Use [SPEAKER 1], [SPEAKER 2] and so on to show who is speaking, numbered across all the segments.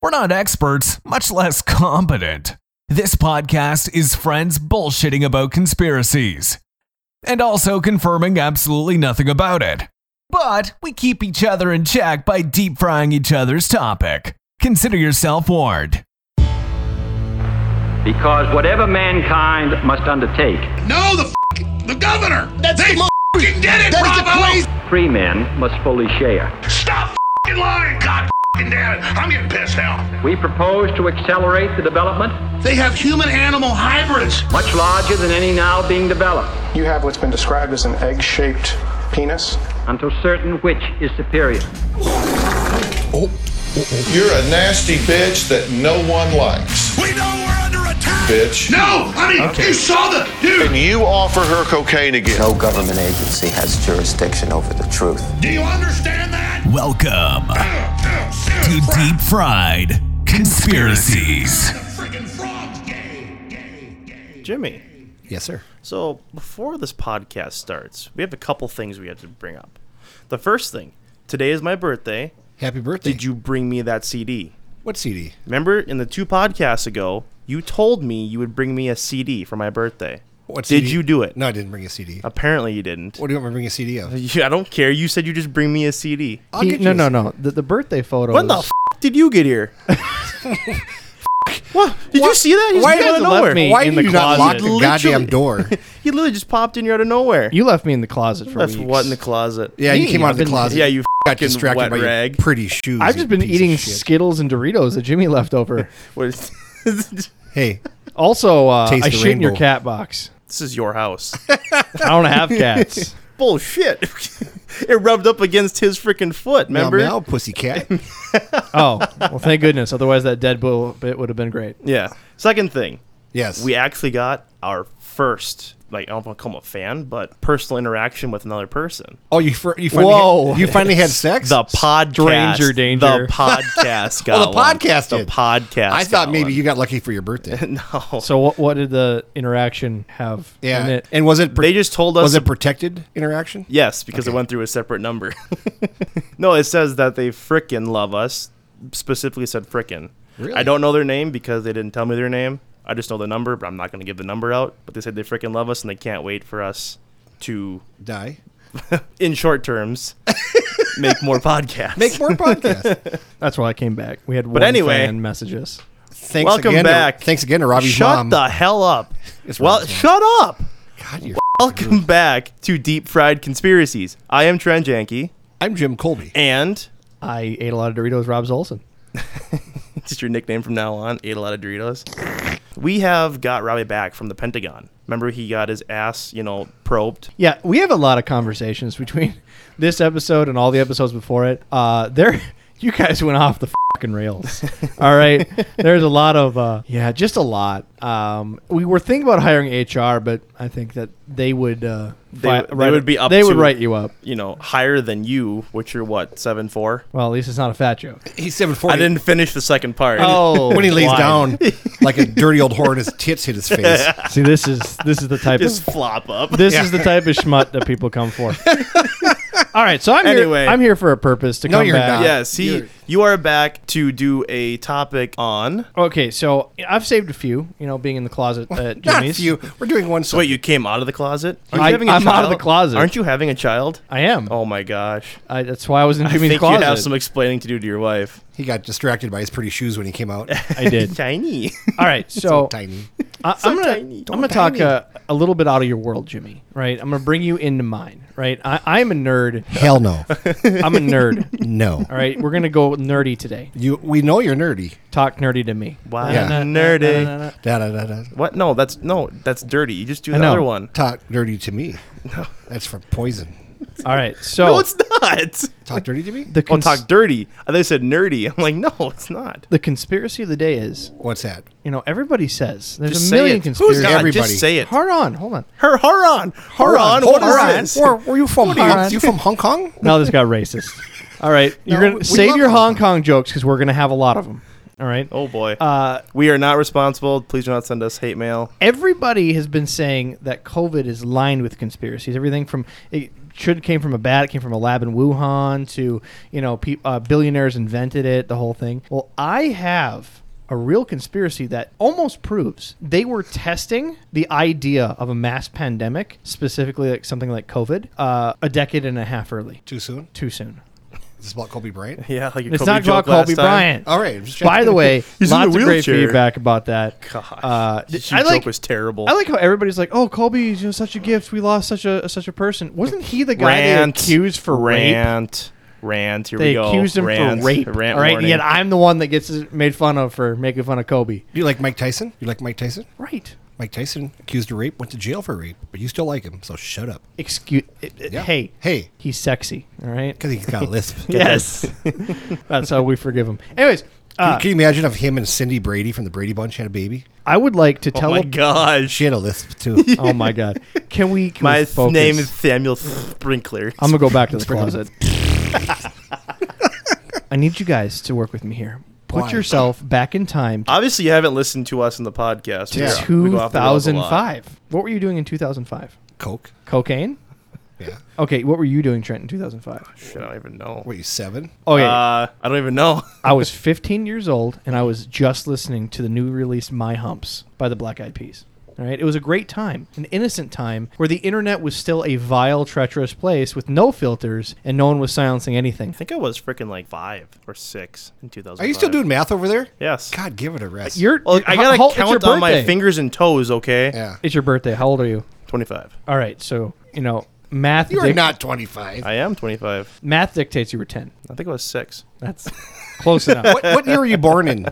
[SPEAKER 1] We're not experts, much less competent. This podcast is friends bullshitting about conspiracies and also confirming absolutely nothing about it. But we keep each other in check by deep frying each other's topic. Consider yourself warned.
[SPEAKER 2] Because whatever mankind must undertake,
[SPEAKER 3] No, the f- the governor.
[SPEAKER 4] That's
[SPEAKER 3] they
[SPEAKER 4] the mo-
[SPEAKER 3] f***ing did it,
[SPEAKER 4] That is the
[SPEAKER 3] Bravo.
[SPEAKER 4] crazy-
[SPEAKER 2] free men must fully share.
[SPEAKER 3] Stop f***ing lying. God f***ing damn it. I'm getting pissed now.
[SPEAKER 2] We propose to accelerate the development
[SPEAKER 3] They have human-animal hybrids.
[SPEAKER 2] much larger than any now being developed
[SPEAKER 5] You have what's been described as an egg shaped penis.
[SPEAKER 2] until certain which is superior. Oh, oh, oh.
[SPEAKER 6] You're a nasty bitch that no one likes,
[SPEAKER 3] We know we're under attack.
[SPEAKER 6] Bitch.
[SPEAKER 3] No, I mean, you saw the
[SPEAKER 6] And
[SPEAKER 3] dude.
[SPEAKER 6] you offer her cocaine again.
[SPEAKER 7] No government agency has jurisdiction over the truth.
[SPEAKER 3] Do you understand that?
[SPEAKER 1] Welcome to
[SPEAKER 3] Dude,
[SPEAKER 1] Deep Fried Conspiracies.
[SPEAKER 8] Jimmy.
[SPEAKER 4] Yes, sir.
[SPEAKER 8] So before this podcast starts, we have a couple things we have to bring up. The first thing, today is my birthday.
[SPEAKER 4] Happy birthday.
[SPEAKER 8] Did you bring me that CD?
[SPEAKER 4] What CD?
[SPEAKER 8] Remember in the two podcasts ago, you told me you would bring me a CD for my birthday.
[SPEAKER 4] What
[SPEAKER 8] Did
[SPEAKER 4] CD?
[SPEAKER 8] you do it?
[SPEAKER 4] No, I didn't bring a CD.
[SPEAKER 8] Apparently you didn't.
[SPEAKER 4] What do you want me to bring a CD of?
[SPEAKER 8] Yeah, I don't care. You said you just bring me a CD.
[SPEAKER 4] I'll
[SPEAKER 9] He-
[SPEAKER 4] get you
[SPEAKER 9] no,
[SPEAKER 4] a
[SPEAKER 9] no,
[SPEAKER 4] CD.
[SPEAKER 9] no. The, the birthday photo.
[SPEAKER 8] When the f- did you get here? what? Did you see that? He just
[SPEAKER 4] Why
[SPEAKER 8] came
[SPEAKER 4] did
[SPEAKER 8] out of
[SPEAKER 9] you let
[SPEAKER 8] nowhere.
[SPEAKER 9] me-
[SPEAKER 4] Why
[SPEAKER 9] in
[SPEAKER 4] do
[SPEAKER 9] the
[SPEAKER 4] you not lock
[SPEAKER 9] closet.
[SPEAKER 4] the
[SPEAKER 8] Literally.
[SPEAKER 4] goddamn door?
[SPEAKER 8] He literally just popped in here out of nowhere.
[SPEAKER 9] You left me in the closet for
[SPEAKER 8] That's
[SPEAKER 9] weeks.
[SPEAKER 8] what in the closet.
[SPEAKER 4] Yeah, you
[SPEAKER 9] Me,
[SPEAKER 4] came out of
[SPEAKER 9] I've
[SPEAKER 4] the
[SPEAKER 9] been-
[SPEAKER 4] closet.
[SPEAKER 8] Yeah, you
[SPEAKER 4] got
[SPEAKER 8] fucking
[SPEAKER 4] distracted
[SPEAKER 8] wet
[SPEAKER 4] by
[SPEAKER 8] rag.
[SPEAKER 4] your pretty shoes.
[SPEAKER 9] I've
[SPEAKER 4] you
[SPEAKER 9] just been
[SPEAKER 4] piece of
[SPEAKER 9] eating
[SPEAKER 4] shit.
[SPEAKER 9] Skittles and Doritos that Jimmy left over.
[SPEAKER 8] What is-
[SPEAKER 4] Hey,
[SPEAKER 9] Also, uh,
[SPEAKER 4] Taste
[SPEAKER 9] I
[SPEAKER 4] the
[SPEAKER 9] shit in your
[SPEAKER 4] rainbow.
[SPEAKER 9] cat box.
[SPEAKER 8] this is your house.
[SPEAKER 9] I don't have cats.
[SPEAKER 8] Bullshit. it rubbed up against his freaking foot.
[SPEAKER 4] meow
[SPEAKER 8] Remember?
[SPEAKER 4] meow, pussy cat.
[SPEAKER 9] oh, well, thank goodness. Otherwise, that Deadpool bit would have been great.
[SPEAKER 8] Yeah. Second thing,
[SPEAKER 4] yes.
[SPEAKER 8] we actually got our first, like I don't want to call him a fan, but personal interaction with another person.
[SPEAKER 4] oh, you fir- you finally
[SPEAKER 9] Whoa.
[SPEAKER 4] Had, you finally had sex.
[SPEAKER 8] The podcast,
[SPEAKER 9] Stranger danger.
[SPEAKER 8] The podcast got
[SPEAKER 4] Oh, the
[SPEAKER 8] one.
[SPEAKER 4] podcast
[SPEAKER 8] The
[SPEAKER 4] did.
[SPEAKER 8] podcast.
[SPEAKER 4] I thought maybe
[SPEAKER 8] one.
[SPEAKER 4] you got lucky for your birthday.
[SPEAKER 8] no.
[SPEAKER 9] So, what, what did the interaction have in
[SPEAKER 4] Yeah,
[SPEAKER 9] it?
[SPEAKER 4] and was it?
[SPEAKER 8] They just told us
[SPEAKER 4] Was it protected interaction?
[SPEAKER 8] Yes, because it went through a separate number. no, it says that they frickin' love us. Specifically said frickin'.
[SPEAKER 4] Really?
[SPEAKER 8] I don't know their name because they didn't tell me their name. I just know the number, but I'm not going to give the number out. But they said they freaking love us and they can't wait for us to,
[SPEAKER 4] Die.
[SPEAKER 8] in short terms, make more podcasts.
[SPEAKER 4] Make more podcasts.
[SPEAKER 9] That's why I came back. We had one
[SPEAKER 8] anyway-
[SPEAKER 9] fan messages.
[SPEAKER 4] Thanks
[SPEAKER 8] Welcome
[SPEAKER 4] again to-
[SPEAKER 8] back.
[SPEAKER 4] thanks again to Robbie's
[SPEAKER 8] Shut
[SPEAKER 4] mom.
[SPEAKER 8] the hell up.
[SPEAKER 4] It's
[SPEAKER 8] well,
[SPEAKER 4] Robbie's mom.
[SPEAKER 8] shut up.
[SPEAKER 4] God, you're
[SPEAKER 8] Welcome back to Deep Fried Conspiracies. I am Trent Janke,
[SPEAKER 4] I'm Jim Colby.
[SPEAKER 8] and
[SPEAKER 9] I ate a lot of Doritos, Rob Zolson.
[SPEAKER 8] just your nickname from now on. Ate a lot of Doritos. We have got Robbie back from the Pentagon. Remember, he got his ass, you know, probed.
[SPEAKER 9] Yeah, we have a lot of conversations between this episode and all the episodes before it. Uh, there, you guys went off the fucking rails. all right, there's a lot of uh, yeah, just a lot. Um, we were thinking about hiring HR, but I think that they would uh,
[SPEAKER 8] They,
[SPEAKER 9] fi-
[SPEAKER 8] they
[SPEAKER 9] write-
[SPEAKER 8] would be up.
[SPEAKER 9] They
[SPEAKER 8] to,
[SPEAKER 9] would write you up.
[SPEAKER 8] You know, higher than you, which you're what seven four.
[SPEAKER 9] Well, at least it's not a fat joke.
[SPEAKER 4] He's seven forty.
[SPEAKER 8] I didn't finish the second part.
[SPEAKER 9] Oh,
[SPEAKER 4] when he lays
[SPEAKER 9] why?
[SPEAKER 4] down like a dirty old whore and his tits hit his face.
[SPEAKER 9] See, this is this is the type
[SPEAKER 8] just
[SPEAKER 9] of
[SPEAKER 8] flop up.
[SPEAKER 9] this is the type of schmut that people come for. All right, so I'm
[SPEAKER 8] Anyway.
[SPEAKER 9] here. I'm here for a purpose to
[SPEAKER 4] No,
[SPEAKER 9] come
[SPEAKER 4] you're
[SPEAKER 9] back.
[SPEAKER 4] not.
[SPEAKER 8] yes, he.
[SPEAKER 4] You're-
[SPEAKER 8] You are back to do a topic on.
[SPEAKER 9] Okay, so I've saved a few. You know, being in the closet at
[SPEAKER 4] Not
[SPEAKER 9] Jimmy's.
[SPEAKER 4] you. We're doing one.
[SPEAKER 8] So wait, you came out of the closet? Aren't
[SPEAKER 9] I-
[SPEAKER 8] you having a
[SPEAKER 9] I'm out of
[SPEAKER 8] child?
[SPEAKER 9] the closet.
[SPEAKER 8] Aren't you having a child?
[SPEAKER 9] I am.
[SPEAKER 8] Oh my gosh!
[SPEAKER 9] I, that's why I was in
[SPEAKER 8] I
[SPEAKER 9] Jimmy's
[SPEAKER 8] think
[SPEAKER 9] closet.
[SPEAKER 8] you have some explaining to do to your wife.
[SPEAKER 4] He got distracted by his pretty shoes when he came out.
[SPEAKER 9] I did.
[SPEAKER 8] Tiny.
[SPEAKER 9] All right,
[SPEAKER 4] so
[SPEAKER 9] so
[SPEAKER 4] tiny.
[SPEAKER 9] I,
[SPEAKER 8] So
[SPEAKER 9] I'm gonna
[SPEAKER 8] tiny.
[SPEAKER 9] I'm gonna talk uh, a little bit out of your world, Jimmy. Right? I'm gonna bring you into mine. Right? I, I'm a nerd.
[SPEAKER 4] Hell no.
[SPEAKER 9] I'm a nerd.
[SPEAKER 4] No.
[SPEAKER 9] All right, we're gonna go nerdy today.
[SPEAKER 4] You. We know you're nerdy.
[SPEAKER 9] Talk nerdy to me.
[SPEAKER 8] Wow,
[SPEAKER 4] Yeah.
[SPEAKER 8] nerdy.
[SPEAKER 4] Da, da, da, da.
[SPEAKER 8] What? No, that's no, that's dirty. You just do
[SPEAKER 9] I
[SPEAKER 8] the
[SPEAKER 9] know.
[SPEAKER 8] other one.
[SPEAKER 4] Talk dirty to me. No. That's for poison.
[SPEAKER 9] All right, so
[SPEAKER 8] No, it's not.
[SPEAKER 4] Talk dirty to me.
[SPEAKER 9] the
[SPEAKER 8] Oh, talk dirty. I thought you said nerdy. I'm like, no, it's not.
[SPEAKER 9] the conspiracy of the day is,
[SPEAKER 4] What's that?
[SPEAKER 9] you know, everybody says there's
[SPEAKER 8] Just
[SPEAKER 9] a
[SPEAKER 8] say
[SPEAKER 9] million
[SPEAKER 8] it.
[SPEAKER 9] conspiracies.
[SPEAKER 8] Who's not?
[SPEAKER 4] Everybody.
[SPEAKER 8] Just say it.
[SPEAKER 9] Hold on, hold on.
[SPEAKER 8] Her, Horon. Horon. What
[SPEAKER 4] Hold on.
[SPEAKER 8] is this?
[SPEAKER 4] Where, where you from?
[SPEAKER 9] are you-
[SPEAKER 4] Hong- you from Hong Kong?
[SPEAKER 9] Now this got racist. All right, you're
[SPEAKER 4] No,
[SPEAKER 9] gonna
[SPEAKER 4] we
[SPEAKER 9] save
[SPEAKER 4] love
[SPEAKER 9] your
[SPEAKER 4] Hong
[SPEAKER 9] Hong
[SPEAKER 4] Kong.
[SPEAKER 9] Kong jokes because we're gonna have a lot of them. All right.
[SPEAKER 8] Oh boy.
[SPEAKER 9] Uh,
[SPEAKER 8] we are not responsible. Please do not send us hate mail.
[SPEAKER 9] everybody has been saying that COVID is lined with conspiracies. Everything from should came from a bat. It came from a lab in Wuhan. To you know, pe- uh, billionaires invented it. The whole thing. Well, I have a real conspiracy that almost proves they were testing the idea of a mass pandemic, specifically like something like COVID, uh, a decade and a half early.
[SPEAKER 4] Too soon?
[SPEAKER 9] Too soon.
[SPEAKER 4] This is this about Kobe Bryant?
[SPEAKER 8] Yeah, like
[SPEAKER 9] It's
[SPEAKER 8] Kobe
[SPEAKER 9] not about Kobe
[SPEAKER 8] time.
[SPEAKER 9] Bryant.
[SPEAKER 4] All right. Just
[SPEAKER 9] By the way,
[SPEAKER 8] He's
[SPEAKER 9] lots of great
[SPEAKER 8] wheelchair.
[SPEAKER 9] feedback about that.
[SPEAKER 8] Gosh,
[SPEAKER 9] Uh,
[SPEAKER 8] his
[SPEAKER 9] I like
[SPEAKER 8] joke was terrible.
[SPEAKER 9] I like how everybody's like, "Oh, Kobe is you know, such a gift. We lost such a such a person." Wasn't he the guy they
[SPEAKER 8] rant,
[SPEAKER 9] accused for rape?
[SPEAKER 8] rant, rant. Here
[SPEAKER 9] They
[SPEAKER 8] we go.
[SPEAKER 9] accused him
[SPEAKER 8] rant,
[SPEAKER 9] for rape.
[SPEAKER 8] Rant
[SPEAKER 9] all right,
[SPEAKER 8] warning.
[SPEAKER 9] yet I'm the one that gets made fun of for making fun of Kobe.
[SPEAKER 4] you like Mike Tyson? You like Mike Tyson?
[SPEAKER 9] Right.
[SPEAKER 4] Mike Tyson accused of rape, went to jail for rape, but you still like him, so shut up.
[SPEAKER 9] Excuse.
[SPEAKER 4] Yeah.
[SPEAKER 9] Hey,
[SPEAKER 4] Hey.
[SPEAKER 9] he's sexy. All right.
[SPEAKER 4] Because he's got a lisp.
[SPEAKER 9] Yes. That's how we forgive him. Anyways, uh,
[SPEAKER 4] Can you imagine if him and Cindy Brady from the Brady Bunch had a baby?
[SPEAKER 9] I would like to tell.
[SPEAKER 8] oh
[SPEAKER 9] tell.
[SPEAKER 8] my
[SPEAKER 9] a-
[SPEAKER 8] gosh.
[SPEAKER 4] She had a lisp too.
[SPEAKER 9] oh my god. Can we? Can
[SPEAKER 8] My
[SPEAKER 9] we focus?
[SPEAKER 8] name is Samuel Sprinkler.
[SPEAKER 9] I'm gonna go back to the closet. I need you guys to work with me here. Put
[SPEAKER 4] Why?
[SPEAKER 9] yourself back in time to
[SPEAKER 8] Obviously, you haven't listened to us in the podcast.
[SPEAKER 4] Yeah.
[SPEAKER 8] We go off the rails a lot.
[SPEAKER 9] 2005. What were you doing in 2005?
[SPEAKER 4] Coke.
[SPEAKER 9] Cocaine?
[SPEAKER 4] Yeah.
[SPEAKER 9] Okay, what were you doing, Trent, in 2005?
[SPEAKER 8] Shit, I don't even know.
[SPEAKER 4] What, you seven?
[SPEAKER 9] Okay,
[SPEAKER 8] Uh, I don't even know.
[SPEAKER 9] I was 15 years old and I was just listening to the new release My Humps by the Black Eyed Peas. All right, it was a great time, an innocent time where the internet was still a vile, treacherous place with no filters and no one was silencing anything.
[SPEAKER 8] I think I was freaking like five or six in 2000.
[SPEAKER 4] Are you still doing math over there?
[SPEAKER 8] Yes.
[SPEAKER 4] God, give it a rest.
[SPEAKER 9] You're,
[SPEAKER 8] Well, I gotta
[SPEAKER 9] how-
[SPEAKER 8] count on my fingers and toes. Okay.
[SPEAKER 4] yeah.
[SPEAKER 9] It's your birthday. How old are you?
[SPEAKER 8] 25.
[SPEAKER 9] All right, so you know math.
[SPEAKER 4] You are
[SPEAKER 9] dic-
[SPEAKER 4] not 25.
[SPEAKER 8] I am 25.
[SPEAKER 9] math dictates you were 10.
[SPEAKER 8] I think I was six.
[SPEAKER 9] That's close enough.
[SPEAKER 4] what, what year were you born in,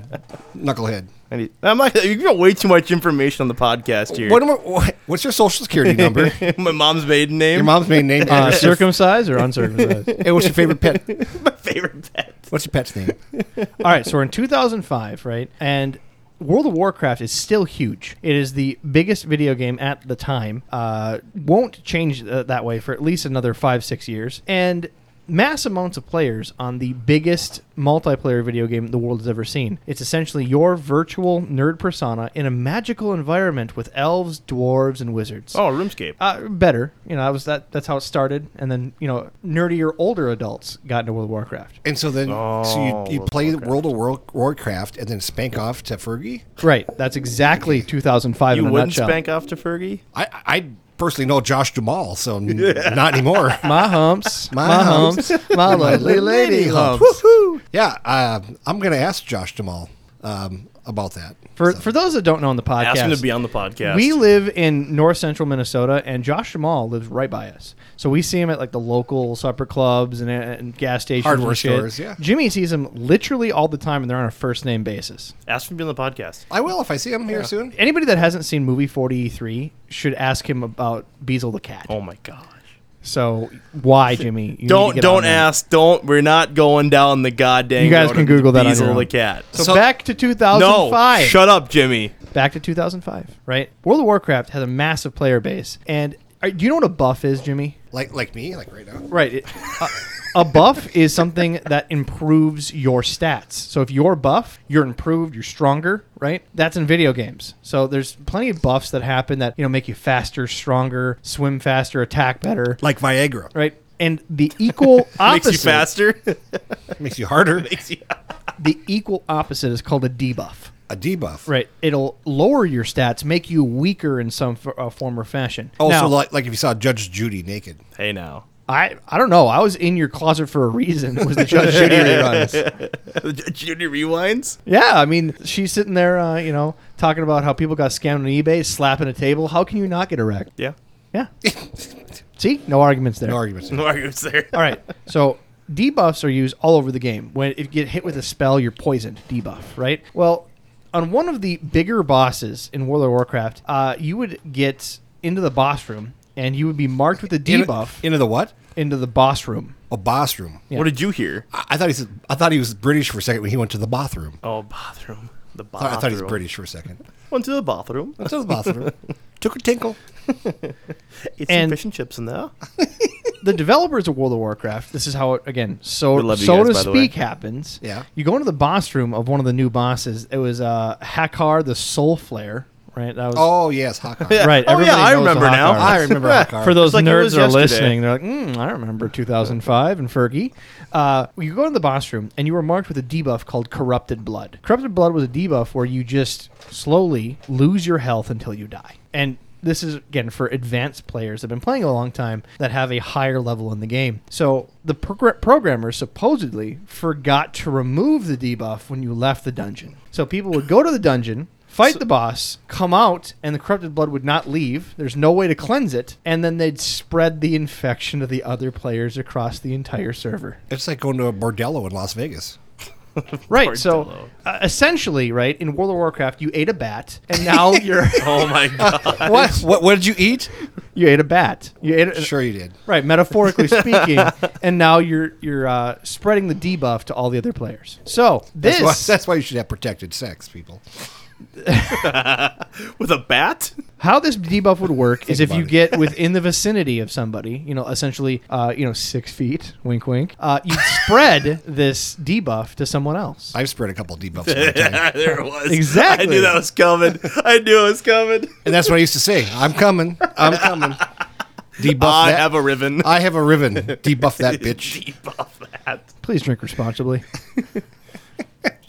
[SPEAKER 4] Knucklehead?
[SPEAKER 8] I need, I'm not. You got way too much information on the podcast here.
[SPEAKER 4] What, am I- what- what's your social security number?
[SPEAKER 8] my mom's maiden name.
[SPEAKER 4] your mom's maiden name?
[SPEAKER 9] Uh,
[SPEAKER 4] and
[SPEAKER 9] circumcised or uncircumcised?
[SPEAKER 4] hey, what's your favorite pet?
[SPEAKER 8] my favorite pet.
[SPEAKER 4] What's your pet's name?
[SPEAKER 9] All right, so we're in 2005, right? And World of Warcraft is still huge. It is the biggest video game at the time. Uh, won't change uh, that way for at least another five, six years. And mass amounts of players on the biggest multiplayer video game the world has ever seen. It's essentially your virtual nerd persona in a magical environment with elves, dwarves, and wizards.
[SPEAKER 8] Oh, RuneScape.
[SPEAKER 9] Uh, better, you know. That was that. That's how it started, and then you know, nerdier older adults got into World of Warcraft.
[SPEAKER 4] And so then,
[SPEAKER 8] Oh,
[SPEAKER 4] so you, you
[SPEAKER 8] World
[SPEAKER 4] play
[SPEAKER 8] Warcraft.
[SPEAKER 4] World of War- Warcraft and then spank off to Fergie?
[SPEAKER 9] Right. That's exactly 2005
[SPEAKER 8] you
[SPEAKER 9] in a
[SPEAKER 8] wouldn't
[SPEAKER 9] nutshell.
[SPEAKER 8] spank off to Fergie?
[SPEAKER 4] I, I personally know Josh Duhamel, so n- not anymore.
[SPEAKER 9] My humps,
[SPEAKER 4] My
[SPEAKER 9] my,
[SPEAKER 4] humps,
[SPEAKER 9] humps, my lovely lady humps.
[SPEAKER 4] Woohoo! Yeah, uh, I'm going to ask Josh Duhamel um, about that.
[SPEAKER 9] For
[SPEAKER 4] So-
[SPEAKER 9] for those that don't know on the podcast,
[SPEAKER 8] Ask him to be on the podcast.
[SPEAKER 9] we live in north central Minnesota, and Josh Duhamel lives right by us. So we see him at like the local supper clubs and, and gas stations,
[SPEAKER 4] Hardware
[SPEAKER 9] and shit.
[SPEAKER 4] stores, yeah.
[SPEAKER 9] Jimmy sees him literally all the time, and they're on a first name basis.
[SPEAKER 8] Ask him to be on the podcast.
[SPEAKER 4] I will if I see him here soon.
[SPEAKER 9] Anybody that hasn't seen movie 43 should ask him about Beezel the cat.
[SPEAKER 8] Oh my gosh.
[SPEAKER 9] So why, Jimmy? You need to
[SPEAKER 8] Don't
[SPEAKER 9] get
[SPEAKER 8] don't ask. Don't. We're not going down the goddamn.
[SPEAKER 9] You guys
[SPEAKER 8] road
[SPEAKER 9] can
[SPEAKER 8] of
[SPEAKER 9] Google that on
[SPEAKER 8] Diesel
[SPEAKER 9] your own.
[SPEAKER 8] the cat.
[SPEAKER 9] So,
[SPEAKER 4] So-
[SPEAKER 9] back to 2005.
[SPEAKER 8] no,
[SPEAKER 9] 2005.
[SPEAKER 8] shut up, Jimmy.
[SPEAKER 9] back to 2005, right? World of Warcraft has a massive player base, and uh, do you know what a buff is, Jimmy?
[SPEAKER 4] Like like me, like right now.
[SPEAKER 9] Right. It, a, a buff is something that improves your stats. So if you're buff, you're improved, you're stronger, right? That's in video games. So there's plenty of buffs that happen that you know make you faster, stronger, swim faster, attack better,
[SPEAKER 4] Like Viagra.
[SPEAKER 9] right? And the equal opposite,
[SPEAKER 8] Makes you faster.
[SPEAKER 4] Makes you harder.
[SPEAKER 8] Makes you.
[SPEAKER 9] the equal opposite is called a debuff.
[SPEAKER 4] A debuff.
[SPEAKER 9] Right. It'll lower your stats, make you weaker in some f- uh, form or fashion.
[SPEAKER 4] Also,
[SPEAKER 9] Now-
[SPEAKER 4] like, like if you saw Judge Judy naked.
[SPEAKER 8] Hey now.
[SPEAKER 9] I I don't know. I was in your closet for a reason. It was the Judge Judy reruns.
[SPEAKER 8] Judy rewinds.
[SPEAKER 9] Yeah, I mean, she's sitting there, uh, you know, talking about how people got scammed on eBay, slapping a table. How can you not get erect?
[SPEAKER 8] Yeah.
[SPEAKER 9] Yeah. See, no arguments there.
[SPEAKER 4] No arguments.
[SPEAKER 8] No arguments there.
[SPEAKER 9] All right. So debuffs are used all over the game. When if you get hit with a spell, you're poisoned. Debuff, right? Well, on one of the bigger bosses in World of Warcraft, uh, you would get into the boss room and you would be marked with a debuff
[SPEAKER 4] into the what?
[SPEAKER 9] into the boss room.
[SPEAKER 4] A boss room.
[SPEAKER 9] Yeah.
[SPEAKER 8] What did you hear?
[SPEAKER 4] I, I thought he said, I thought he was British for a second when he went to the bathroom.
[SPEAKER 8] Oh, bathroom. The
[SPEAKER 4] I
[SPEAKER 8] bathroom.
[SPEAKER 4] thought, I thought he was British for a second.
[SPEAKER 8] Went to the bathroom.
[SPEAKER 4] Went to the bathroom. Took a tinkle.
[SPEAKER 8] Ate
[SPEAKER 9] And-
[SPEAKER 8] some fish and chips in there.
[SPEAKER 9] the developers of World of Warcraft, this is how it again, so
[SPEAKER 8] love
[SPEAKER 9] so
[SPEAKER 8] guys,
[SPEAKER 9] to
[SPEAKER 8] by the way.
[SPEAKER 9] speak happens.
[SPEAKER 4] Yeah.
[SPEAKER 9] You go into the boss room of one of the new bosses. It was uh Hakkar the Soulflayer, right? That was
[SPEAKER 4] Oh yes, Hawkeye.
[SPEAKER 9] right.
[SPEAKER 8] Oh, yeah,
[SPEAKER 9] everybody
[SPEAKER 8] I
[SPEAKER 9] knows the
[SPEAKER 8] remember now.
[SPEAKER 9] Hawkeye.
[SPEAKER 4] I remember Hawkeye.
[SPEAKER 9] For those
[SPEAKER 8] It's like it
[SPEAKER 9] nerds
[SPEAKER 8] was
[SPEAKER 9] that are
[SPEAKER 8] yesterday.
[SPEAKER 9] listening, they're like, mm, I remember 2005 and Fergie. Uh, you go in the boss room and you were marked with a debuff called Corrupted Blood. Corrupted Blood was a debuff where you just slowly lose your health until you die. And this is again for advanced players that have been playing a long time that have a higher level in the game. So the progr- programmer supposedly forgot to remove the debuff when you left the dungeon. So people would go to the dungeon, fight the boss, come out, and the corrupted blood would not leave. There's no way to cleanse it, and then they'd spread the infection to the other players across the entire server.
[SPEAKER 4] It's like going to a bordello in Las Vegas.
[SPEAKER 9] Right. So uh, essentially, right in World of Warcraft, you ate a bat, and now you're
[SPEAKER 8] Oh my god.
[SPEAKER 4] What? what? What did you eat?
[SPEAKER 9] you ate a bat. You ate a,
[SPEAKER 4] Sure, you did.
[SPEAKER 9] Right, metaphorically speaking, and now you're you're uh, spreading the debuff to all the other players. So this
[SPEAKER 4] That's why, that's why you should have protected sex, people.
[SPEAKER 8] With a bat?
[SPEAKER 9] How this debuff would work is if you
[SPEAKER 4] it.
[SPEAKER 9] get within the vicinity of somebody, you know, essentially, uh, you know, six feet, wink, wink, uh, you'd spread this debuff to someone else.
[SPEAKER 4] I've spread a couple debuffs in my time.
[SPEAKER 8] there it was.
[SPEAKER 9] Exactly.
[SPEAKER 8] I knew that was coming. I knew it was coming.
[SPEAKER 4] and that's what I used to say. I'm coming. I'm coming. Debuff
[SPEAKER 8] I
[SPEAKER 4] that.
[SPEAKER 8] have a ribbon.
[SPEAKER 4] I have a ribbon. Debuff that bitch.
[SPEAKER 8] Debuff that.
[SPEAKER 9] Please drink responsibly.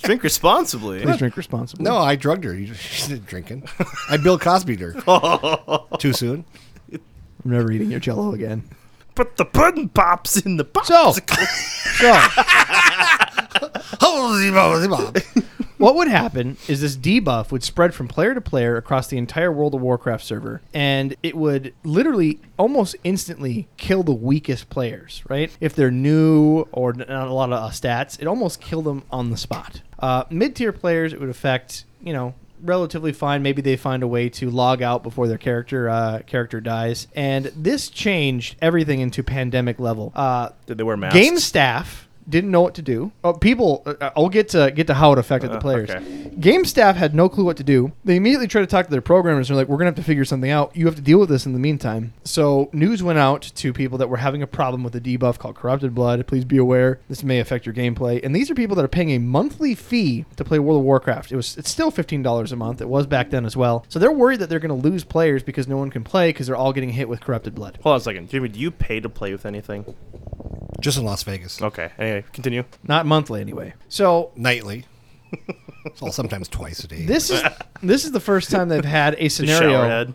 [SPEAKER 8] Drink responsibly.
[SPEAKER 9] Please drink responsibly.
[SPEAKER 4] No, I drugged her. You- She didn't drinking. I Bill Cosby'd her. Oh. Too soon.
[SPEAKER 9] I'm never eating your Jello again.
[SPEAKER 8] Put the pudding pops in the box.
[SPEAKER 9] So, so
[SPEAKER 4] Holy moly, Bob.
[SPEAKER 9] What would happen is this debuff would spread from player to player across the entire World of Warcraft server, and it would literally almost instantly kill the weakest players, right? If they're new or not a lot of uh, stats, it almost killed them on the spot. Uh, Mid tier players, it would affect, you know, relatively fine. Maybe they find a way to log out before their character uh, character dies, and this changed everything into pandemic level. Uh,
[SPEAKER 8] Did they wear masks?
[SPEAKER 9] Game staff didn't know what to do. Uh, people, uh, I'll get to get to how it affected the
[SPEAKER 8] Uh,
[SPEAKER 9] players.
[SPEAKER 8] okay.
[SPEAKER 9] Game staff had no clue what to do. They immediately tried to talk to their programmers. And They're like, "We're gonna have to figure something out. You have to deal with this in the meantime." So news went out to people that were having a problem with a debuff called Corrupted Blood. Please be aware this may affect your gameplay. And these are people that are paying a monthly fee to play World of Warcraft. It was it's still fifteen dollars a month. It was back then as well. So they're worried that they're gonna lose players because no one can play because they're all getting hit with Corrupted Blood.
[SPEAKER 8] Hold on a second. Jimmy, do you pay to play with anything?
[SPEAKER 4] Just in Las Vegas.
[SPEAKER 8] Okay. Anyway, continue.
[SPEAKER 9] Not monthly anyway. So
[SPEAKER 4] Nightly. well, sometimes twice a day.
[SPEAKER 9] this is this is the first time they've had a scenario
[SPEAKER 8] showerhead.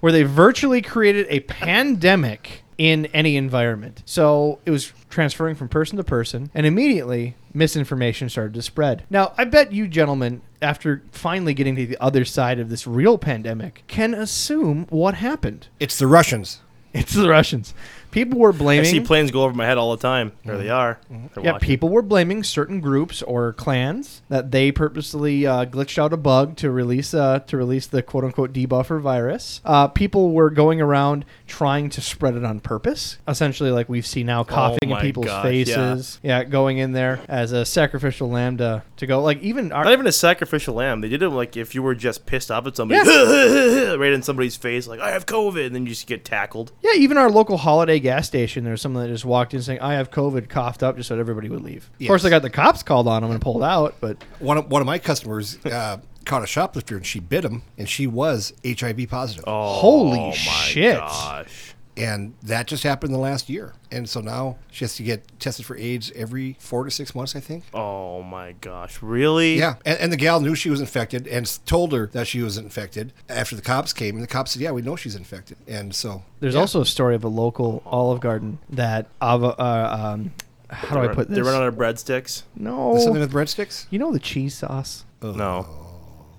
[SPEAKER 9] where they virtually created a pandemic in any environment. So it was transferring from person to person, and immediately misinformation started to spread. Now, I bet you gentlemen, after finally getting to the other side of this real pandemic, can assume what happened.
[SPEAKER 4] it's the Russians.
[SPEAKER 9] It's the Russians. People were blaming.
[SPEAKER 8] I see planes go over my head all the time. There they are. They're
[SPEAKER 9] Yeah, people were blaming certain groups or clans that they purposely uh, glitched out a bug to release uh, to release the quote unquote debuffer virus. Uh, people were going around trying to spread it on purpose. Essentially, like we see now, coughing in
[SPEAKER 8] Oh my
[SPEAKER 9] people's faces. Yeah. going in there as a sacrificial lamb to, to go. Like even our,
[SPEAKER 8] Not even a sacrificial lamb. They did it like if you were just pissed off at somebody, right in somebody's face, like I have COVID, and then you just get tackled.
[SPEAKER 9] yeah, even our local holiday gas station. There's someone that just walked in saying, "I have COVID," coughed up, just so everybody would leave. Of course,
[SPEAKER 4] Yes.
[SPEAKER 9] I got the cops called on them and pulled out, but
[SPEAKER 4] One of, one of my customers uh, caught a shoplifter and she bit him, and she was HIV positive.
[SPEAKER 9] holy
[SPEAKER 8] Oh my
[SPEAKER 9] shit!
[SPEAKER 8] gosh.
[SPEAKER 4] And that just happened in the last year. And so now she has to get tested for AIDS every four to six months, I think.
[SPEAKER 8] Oh my gosh. Really?
[SPEAKER 4] Yeah, and, and the gal knew she was infected and told her that she was infected after the cops came. And the cops said, "Yeah, we know she's infected." And so
[SPEAKER 9] There's
[SPEAKER 4] yeah.
[SPEAKER 9] also a story of a local Olive Garden that ava, uh, um, how do I put this?
[SPEAKER 8] They run out of breadsticks.
[SPEAKER 9] no,
[SPEAKER 4] something with breadsticks.
[SPEAKER 9] you know the cheese sauce.
[SPEAKER 8] No.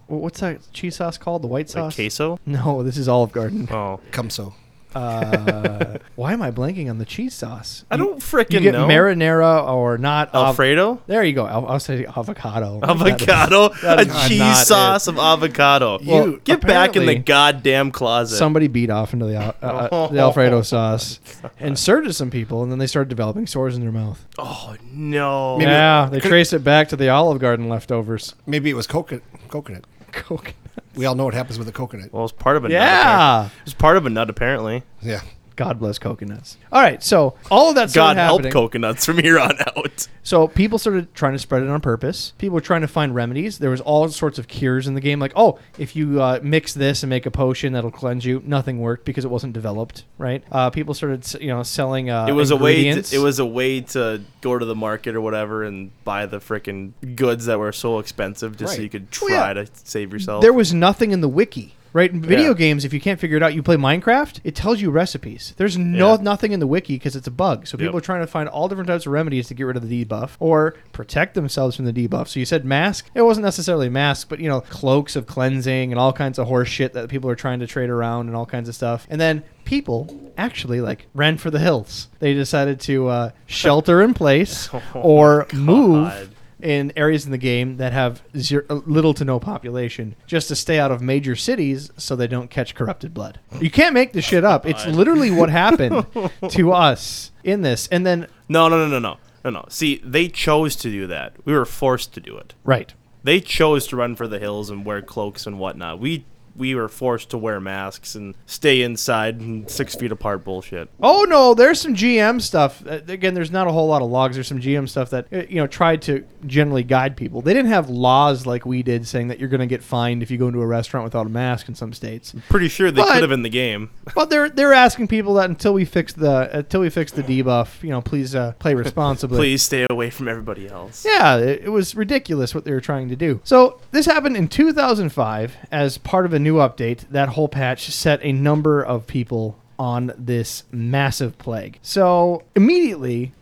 [SPEAKER 9] What's that cheese sauce called? The white
[SPEAKER 8] Like
[SPEAKER 9] sauce?
[SPEAKER 8] queso?
[SPEAKER 9] No, this is Olive Garden.
[SPEAKER 8] Oh.
[SPEAKER 4] Come so.
[SPEAKER 9] Uh, why am I blanking on the cheese sauce?
[SPEAKER 8] I don't frickin'
[SPEAKER 9] You get
[SPEAKER 8] know.
[SPEAKER 9] marinara or not av-
[SPEAKER 8] Alfredo?
[SPEAKER 9] there you go. I'll, I'll say avocado.
[SPEAKER 8] Avocado?
[SPEAKER 9] That
[SPEAKER 8] a
[SPEAKER 9] is not
[SPEAKER 8] cheese
[SPEAKER 9] it.
[SPEAKER 8] sauce of avocado.
[SPEAKER 9] Well,
[SPEAKER 8] Get back in the
[SPEAKER 9] apparently-
[SPEAKER 8] goddamn closet.
[SPEAKER 9] Somebody beat off into the al- uh, uh, the Alfredo sauce and served it to some people, and then they started developing sores in their mouth.
[SPEAKER 8] oh, no.
[SPEAKER 4] Maybe-
[SPEAKER 9] yeah, they
[SPEAKER 4] could-
[SPEAKER 9] trace it back to the Olive Garden leftovers.
[SPEAKER 4] Maybe it was coconut. Coconut.
[SPEAKER 9] Coconut.
[SPEAKER 4] We all know what happens with a coconut.
[SPEAKER 8] Well, it's part of a nut.
[SPEAKER 9] Yeah.
[SPEAKER 8] It's part of a nut, apparently.
[SPEAKER 4] Yeah.
[SPEAKER 9] God bless coconuts. All right, so all of that
[SPEAKER 8] God
[SPEAKER 9] started
[SPEAKER 8] help
[SPEAKER 9] happening.
[SPEAKER 8] coconuts from here on out.
[SPEAKER 9] So people started trying to spread it on purpose. People were trying to find remedies. There was all sorts of cures in the game, like oh, if you uh, mix this and make a potion that'll cleanse you. Nothing worked because it wasn't developed, right? Uh, people started, you know, selling. Uh,
[SPEAKER 8] It was a way. To, it was a way to go to the market or whatever and buy the freaking goods that were so expensive, just so you could
[SPEAKER 9] Well,
[SPEAKER 8] try
[SPEAKER 9] yeah.
[SPEAKER 8] to save yourself.
[SPEAKER 9] There was nothing in the wiki. Right, in video
[SPEAKER 8] Yeah.
[SPEAKER 9] games, if you can't figure it out, you play Minecraft. It tells you recipes. There's no
[SPEAKER 8] Yeah.
[SPEAKER 9] nothing in the wiki because it's a bug. So people
[SPEAKER 8] Yep.
[SPEAKER 9] are trying to find all different types of remedies to get rid of the debuff or protect themselves from the debuff. So you said mask. It wasn't necessarily mask, but you know cloaks of cleansing and all kinds of horse shit that people are trying to trade around and all kinds of stuff. And then people actually like ran for the hills. They decided to uh, shelter in place or move. In areas in the game that have zero, uh, little to no population just to stay out of major cities so they don't catch corrupted blood. You can't make this shit up. It's literally what happened to us in this. And then,
[SPEAKER 8] no, no, no, no, no, no, no. See, they chose to do that. We were forced to do it.
[SPEAKER 9] right.
[SPEAKER 8] They chose to run for the hills and wear cloaks and whatnot. We we were forced to wear masks and stay inside and six feet apart bullshit.
[SPEAKER 9] Oh no, there's some GM stuff. Uh, again, there's not a whole lot of logs. There's some GM stuff that uh, you know tried to generally guide people. They didn't have laws like we did, saying that you're going to get fined if you go into a restaurant without a mask in some states.
[SPEAKER 8] Pretty sure they
[SPEAKER 9] But-
[SPEAKER 8] could have in the game.
[SPEAKER 9] But they're they're asking people that until we fix the until we fix the debuff, you know, please uh, play responsibly.
[SPEAKER 8] Please stay away from everybody else.
[SPEAKER 9] Yeah, it, it was ridiculous what they were trying to do. So this happened in 2005 as part of a new update. That whole patch set a number of people on this massive plague. So immediately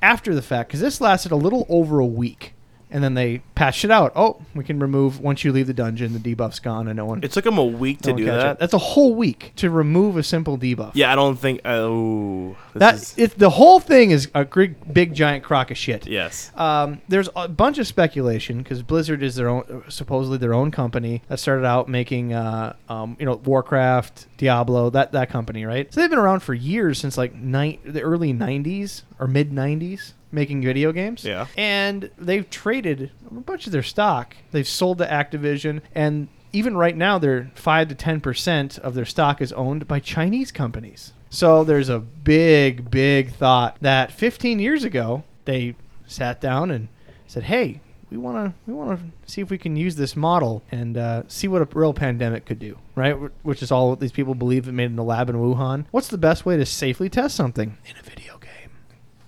[SPEAKER 9] after the fact, because this lasted a little over a week, and then they patched it out. Oh, we can remove once you leave the dungeon, the debuff's gone, and no one.
[SPEAKER 8] It took them a week to
[SPEAKER 9] no one
[SPEAKER 8] do that.
[SPEAKER 9] it. That's a whole week to remove a simple debuff.
[SPEAKER 8] Yeah, I don't think. Oh,
[SPEAKER 9] That
[SPEAKER 8] is-
[SPEAKER 9] it, the whole thing is a big, big giant crock of shit.
[SPEAKER 8] yes.
[SPEAKER 9] Um, there's a bunch of speculation because Blizzard is their own, supposedly their own company that started out making, uh, um, you know, Warcraft, Diablo, that that company, right? So they've been around for years since like ni- the early '90s or mid '90s, making video games.
[SPEAKER 8] Yeah.
[SPEAKER 9] and they've traded a bunch of their stock. They've sold to Activision, and even right now, they're five to ten percent of their stock is owned by Chinese companies. So there's a big, big thought that 15 years ago they sat down and said, "Hey, we want to we want to see if we can use this model and uh, see what a real pandemic could do, right? Which is all these people believe it made in the lab in Wuhan. What's the best way to safely test something in a video game?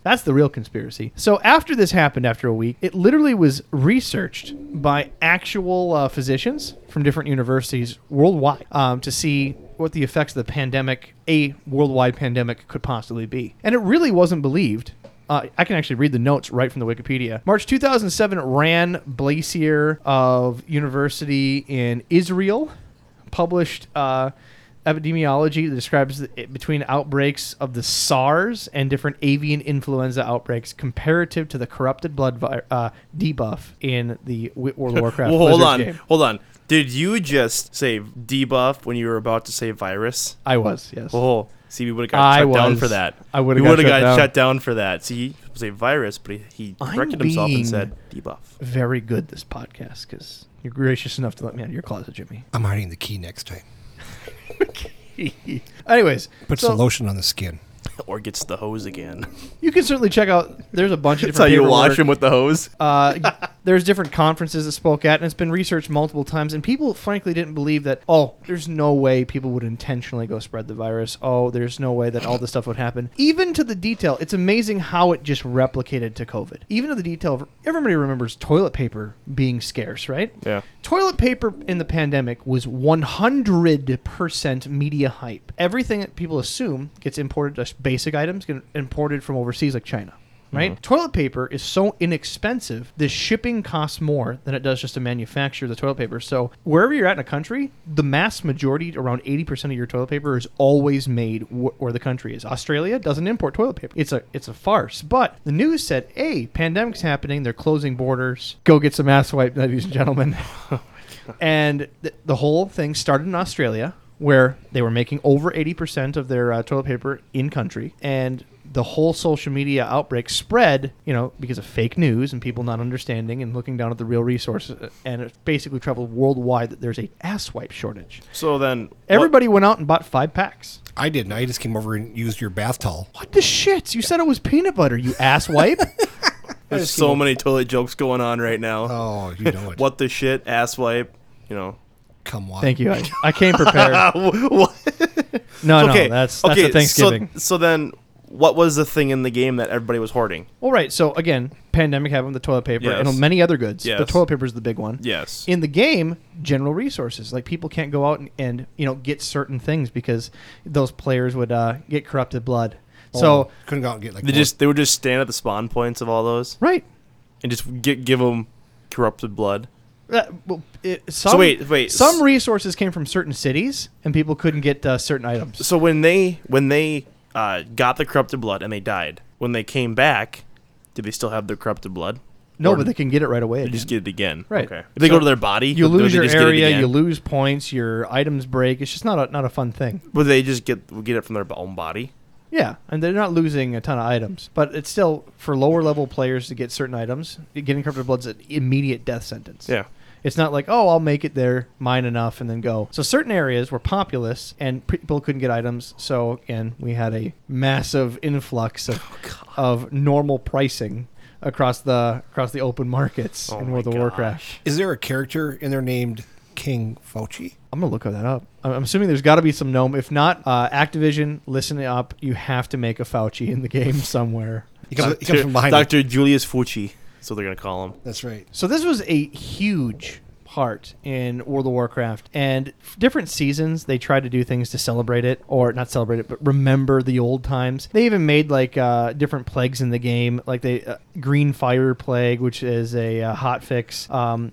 [SPEAKER 9] That's the real conspiracy. So after this happened, after a week, it literally was researched by actual uh, physicians from different universities worldwide um, to see what the effects of the pandemic, a worldwide pandemic, could possibly be. And it really wasn't believed. Uh, I can actually read the notes right from the Wikipedia. March 2007, Ran Balicer of University in Israel published uh, epidemiology that describes the, it- between outbreaks of the SARS and different avian influenza outbreaks comparative to the corrupted blood vi- uh, debuff in the World of Warcraft.
[SPEAKER 8] Well, hold
[SPEAKER 9] Blizzard's
[SPEAKER 8] on,
[SPEAKER 9] game.
[SPEAKER 8] hold on. Did you just say debuff when you were about to say virus?
[SPEAKER 9] I was yes.
[SPEAKER 8] Oh, see, we would have got
[SPEAKER 9] I
[SPEAKER 8] shut down for that.
[SPEAKER 9] I would've
[SPEAKER 8] We
[SPEAKER 9] got
[SPEAKER 8] would've
[SPEAKER 9] shut down.
[SPEAKER 8] shut down for that. See, he was a virus, but he, he
[SPEAKER 9] I'm
[SPEAKER 8] corrected himself and said debuff.
[SPEAKER 9] Very good this podcast because you're gracious enough to let me out of your closet, Jimmy.
[SPEAKER 4] I'm hiding the key next time.
[SPEAKER 9] Anyways,
[SPEAKER 4] Put
[SPEAKER 9] so
[SPEAKER 4] some lotion on the skin.
[SPEAKER 8] Or gets the hose again.
[SPEAKER 9] you can certainly check out. There's a bunch of
[SPEAKER 8] That's how you wash him with the hose.
[SPEAKER 9] Uh, there's different conferences that spoke at, and it's been researched multiple times. And people, frankly, didn't believe that. Oh, there's no way people would intentionally go spread the virus. Oh, there's no way that all this stuff would happen. Even to the detail, it's amazing how it just replicated to COVID. Even to the detail, everybody remembers toilet paper being scarce, right?
[SPEAKER 8] Yeah.
[SPEAKER 9] Toilet paper in the pandemic was 100% media hype. Everything that people assume gets imported, basic items, get imported from overseas like China. Right? Mm-hmm. Toilet paper is so inexpensive, the shipping costs more than it does just to manufacture the toilet paper. So, wherever you're at in a country, the mass majority, around 80% of your toilet paper, is always made wh- where the country is. Australia doesn't import toilet paper. It's a it's a farce. But the news said, hey, pandemic's happening. They're closing borders. Go get some ass wipe, ladies and gentlemen. and th- the whole thing started in Australia, where they were making over 80% of their uh, toilet paper in country. And the whole social media outbreak spread, you know, because of fake news and people not understanding and looking down at the real resources, uh, and it basically traveled worldwide that there's a ass wipe shortage.
[SPEAKER 8] So then, what-
[SPEAKER 9] Everybody went out and bought five packs.
[SPEAKER 4] I didn't. I just came over and used your bath towel.
[SPEAKER 9] What the shit? You said it was peanut butter, you ass wipe.
[SPEAKER 8] there's so many toilet jokes going on right now.
[SPEAKER 4] Oh, you know it.
[SPEAKER 8] What the shit? Ass wipe. You know.
[SPEAKER 4] Come on.
[SPEAKER 9] Thank you. I, I came prepared.
[SPEAKER 8] What?
[SPEAKER 9] No,
[SPEAKER 8] okay.
[SPEAKER 9] no, that's that's
[SPEAKER 8] okay.
[SPEAKER 9] a Thanksgiving.
[SPEAKER 8] So, so then, what was the thing in the game that everybody was hoarding?
[SPEAKER 9] Well, right. So again, pandemic happened the toilet paper
[SPEAKER 8] Yes.
[SPEAKER 9] and many other goods. The toilet paper is the big one.
[SPEAKER 8] Yes.
[SPEAKER 9] In the game, general resources like people can't go out and, and you know get certain things because those players would uh, get corrupted blood. So
[SPEAKER 4] Oh, couldn't go out and get like
[SPEAKER 8] They
[SPEAKER 4] more-
[SPEAKER 8] just they would just stand at the spawn points of all those
[SPEAKER 9] right.
[SPEAKER 8] and just get, give them corrupted blood.
[SPEAKER 9] Uh, well, it, some,
[SPEAKER 8] wait, wait,
[SPEAKER 9] Some resources came from certain cities, and people couldn't get uh, certain items.
[SPEAKER 8] So when they when they uh, got the corrupted blood and they died, when they came back, did they still have the corrupted blood?
[SPEAKER 9] No,
[SPEAKER 8] Or
[SPEAKER 9] but they can get it right away.
[SPEAKER 8] they
[SPEAKER 9] again.
[SPEAKER 8] just get it again.
[SPEAKER 9] Right.
[SPEAKER 8] Okay. If they
[SPEAKER 9] So
[SPEAKER 8] go to their body,
[SPEAKER 9] You lose
[SPEAKER 8] they
[SPEAKER 9] your
[SPEAKER 8] just get it
[SPEAKER 9] area,
[SPEAKER 8] again?
[SPEAKER 9] you lose points, your items break. It's just not a not a fun thing.
[SPEAKER 8] Would they just get get it from their own body?
[SPEAKER 9] Yeah, and they're not losing a ton of items, but it's still for lower level players to get certain items. Getting corrupted blood's an immediate death sentence.
[SPEAKER 8] Yeah.
[SPEAKER 9] It's not like, oh, I'll make it there, mine enough, and then go. So certain areas were populous, and people couldn't get items. So again, we had a massive influx of,
[SPEAKER 8] Oh,
[SPEAKER 9] of normal pricing across the across the open markets
[SPEAKER 8] Oh
[SPEAKER 9] in
[SPEAKER 8] my
[SPEAKER 9] World of Warcraft.
[SPEAKER 4] Is there a character in there named King Fauci?
[SPEAKER 9] I'm gonna look that up. I'm I'm assuming there's got to be some gnome. If not, uh, Activision, listen up. You have to make a Fauci in the game somewhere.
[SPEAKER 4] He comes, he comes from behind.
[SPEAKER 8] Dr. Julius Fucci. So they're gonna call him.
[SPEAKER 4] That's right.
[SPEAKER 9] So this was a huge part in World of Warcraft, and different seasons they tried to do things to celebrate it, or not celebrate it, but remember the old times. They even made like uh, different plagues in the game, like the uh, Green Fire Plague, which is a uh, hot fix. Um,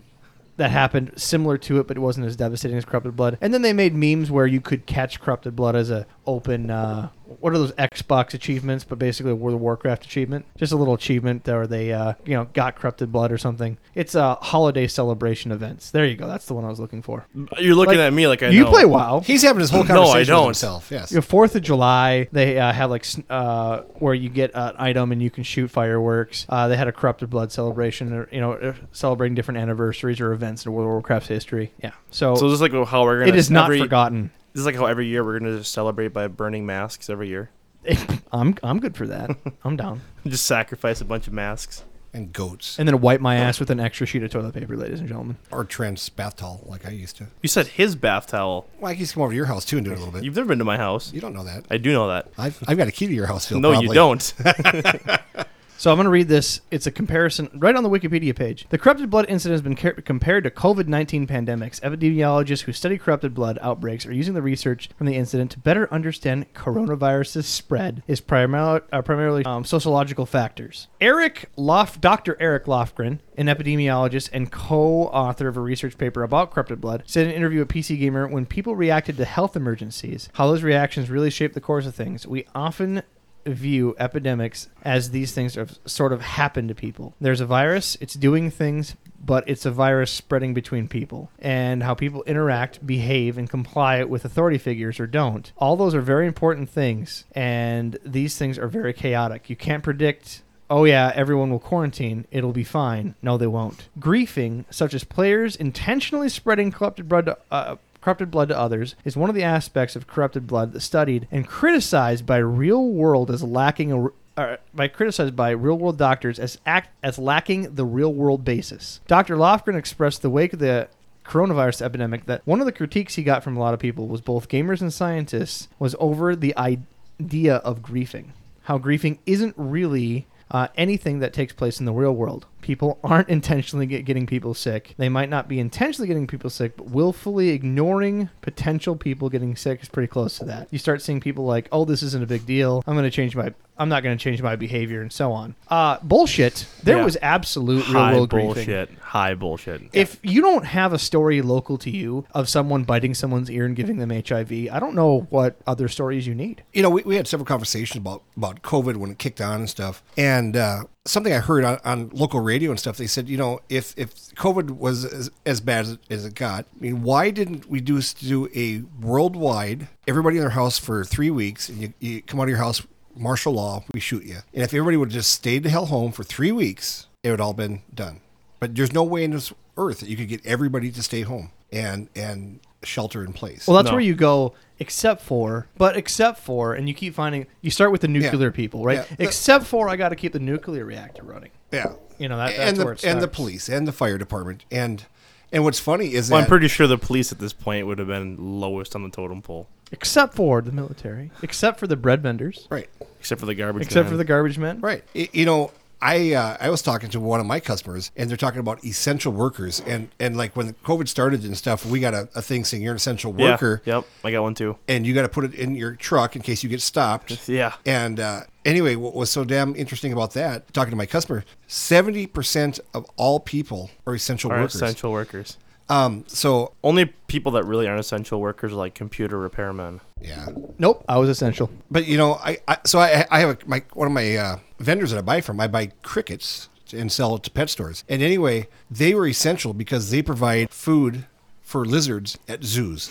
[SPEAKER 9] that happened similar to it, but it wasn't as devastating as Corrupted Blood. And then they made memes where you could catch Corrupted Blood as a open. Uh, what are those Xbox achievements? But basically a World of Warcraft achievement, just a little achievement where they, uh, you know, got Corrupted Blood or something. It's uh, holiday celebration events. There you go. That's the one I was looking for.
[SPEAKER 8] You're looking
[SPEAKER 9] Like,
[SPEAKER 8] at me like I
[SPEAKER 9] you
[SPEAKER 8] know.
[SPEAKER 9] play WoW.
[SPEAKER 4] He's having his whole conversation
[SPEAKER 8] No, I
[SPEAKER 4] conversation
[SPEAKER 8] don't.
[SPEAKER 4] with himself. Yes.
[SPEAKER 9] You know, Fourth of July, they uh, had like uh, where you get an item and you can shoot fireworks. Uh, they had a corrupted blood celebration, or, you know, uh, celebrating different anniversaries or events in World of Warcraft's history. Yeah, so,
[SPEAKER 8] So this is like how we're gonna.
[SPEAKER 9] it is not
[SPEAKER 8] every,
[SPEAKER 9] forgotten.
[SPEAKER 8] This is like how every year we're gonna just celebrate by burning masks every year.
[SPEAKER 9] I'm I'm good for that. I'm down.
[SPEAKER 8] Just sacrifice a bunch of masks.
[SPEAKER 4] and goats.
[SPEAKER 9] And then wipe my ass with an extra sheet of toilet paper, ladies and gentlemen.
[SPEAKER 4] or trans bath towel like I used to.
[SPEAKER 8] You said his bath towel.
[SPEAKER 4] Well, I used to come over to your house too and do it a little bit.
[SPEAKER 8] You've never been to my house.
[SPEAKER 4] You don't know that.
[SPEAKER 8] I do know that.
[SPEAKER 4] I've, I've got a key to your house, Phil.
[SPEAKER 8] no,
[SPEAKER 4] probably.
[SPEAKER 8] you don't.
[SPEAKER 9] So I'm going to read this. It's a comparison right on the Wikipedia page. The corrupted blood incident has been ca- compared to COVID-19 pandemics. Epidemiologists who study corrupted blood outbreaks are using the research from the incident to better understand coronavirus's spread is primarily uh, primarily um, sociological factors. Eric Lof, Dr. Eric Lofgren, an epidemiologist and co-author of a research paper about corrupted blood, said in an interview with PC Gamer, when people reacted to health emergencies, how those reactions really shape the course of things. We often view epidemics as these things have sort of happen to people. There's a virus, it's doing things, but it's a virus spreading between people. And how people interact, behave, and comply with authority figures or don't. All those are very important things, and these things are very chaotic. You can't predict oh yeah, everyone will quarantine, it'll be fine. No, they won't. Griefing, such as players intentionally spreading corrupted blood to, uh, corrupted blood to others, is one of the aspects of corrupted blood studied and criticized by real world as lacking a. Uh, by criticized by real world doctors as act as lacking the real world basis. Dr. Lofgren expressed the wake of the coronavirus epidemic that one of the critiques he got from a lot of people was both gamers and scientists was over the idea of griefing. How griefing isn't really uh, anything that takes place in the real world. People aren't intentionally get, getting people sick. They might not be intentionally getting people sick, but willfully ignoring potential people getting sick is pretty close to that. You start seeing people like, "Oh, this isn't a big deal. I'm going to change my. I'm not going to change my behavior," and so on. Uh, bullshit. There
[SPEAKER 8] Yeah.
[SPEAKER 9] was absolute real
[SPEAKER 8] High
[SPEAKER 9] world griefing.
[SPEAKER 8] bullshit. High bullshit.
[SPEAKER 9] If you don't have a story local to you of someone biting someone's ear and giving them HIV, I don't know what other stories you need.
[SPEAKER 4] You know, we, we had several conversations about, about COVID when it kicked on and stuff. And uh, something I heard on, on local radio and stuff, they said, you know, if, if COVID was as, as bad as, it got, I mean, why didn't we do, do a worldwide, everybody in their house for three weeks, and you, you come out of your house martial law, we shoot you. And if everybody would have just stayed the hell home for three weeks, it would all been done. But there's no way in this earth that you could get everybody to stay home and and shelter in place.
[SPEAKER 9] Well, that's
[SPEAKER 8] No.
[SPEAKER 9] where you go, except for, but except for, and you keep finding, you start with the nuclear people, right?
[SPEAKER 4] Yeah. The-
[SPEAKER 9] Except for, I got to keep the nuclear reactor running.
[SPEAKER 4] yeah,
[SPEAKER 9] You know, that, that's
[SPEAKER 4] and the
[SPEAKER 9] where it
[SPEAKER 4] and the
[SPEAKER 9] starts.
[SPEAKER 4] police and the fire department and and what's funny is
[SPEAKER 8] Well,
[SPEAKER 4] that
[SPEAKER 8] I'm pretty sure the police at this point would have been lowest on the totem pole,
[SPEAKER 9] Except for the military, except for the bread vendors,
[SPEAKER 4] right,
[SPEAKER 8] except for the garbage.
[SPEAKER 9] except
[SPEAKER 8] man.
[SPEAKER 9] for the garbage men.
[SPEAKER 4] right. Y- you know, I uh, I was talking to one of my customers, and they're talking about essential workers, and and like when COVID started and stuff, we got a, a thing saying you're an essential
[SPEAKER 8] Yeah,
[SPEAKER 4] worker,
[SPEAKER 8] Yep, I got one too.
[SPEAKER 4] and you got to put it in your truck in case you get stopped.
[SPEAKER 8] Yeah.
[SPEAKER 4] And uh, anyway, what was so damn interesting about that? Talking to my customer, seventy percent of all people are essential
[SPEAKER 8] Are
[SPEAKER 4] workers.
[SPEAKER 8] essential workers.
[SPEAKER 4] Um, so
[SPEAKER 8] Only people that really aren't essential workers are like computer repairmen.
[SPEAKER 4] yeah,
[SPEAKER 9] Nope, I was essential.
[SPEAKER 4] but you know, I, I so I, I have a, my one of my uh, vendors that I buy from. I buy crickets and sell it to pet stores. And anyway, they were essential because they provide food for lizards at zoos.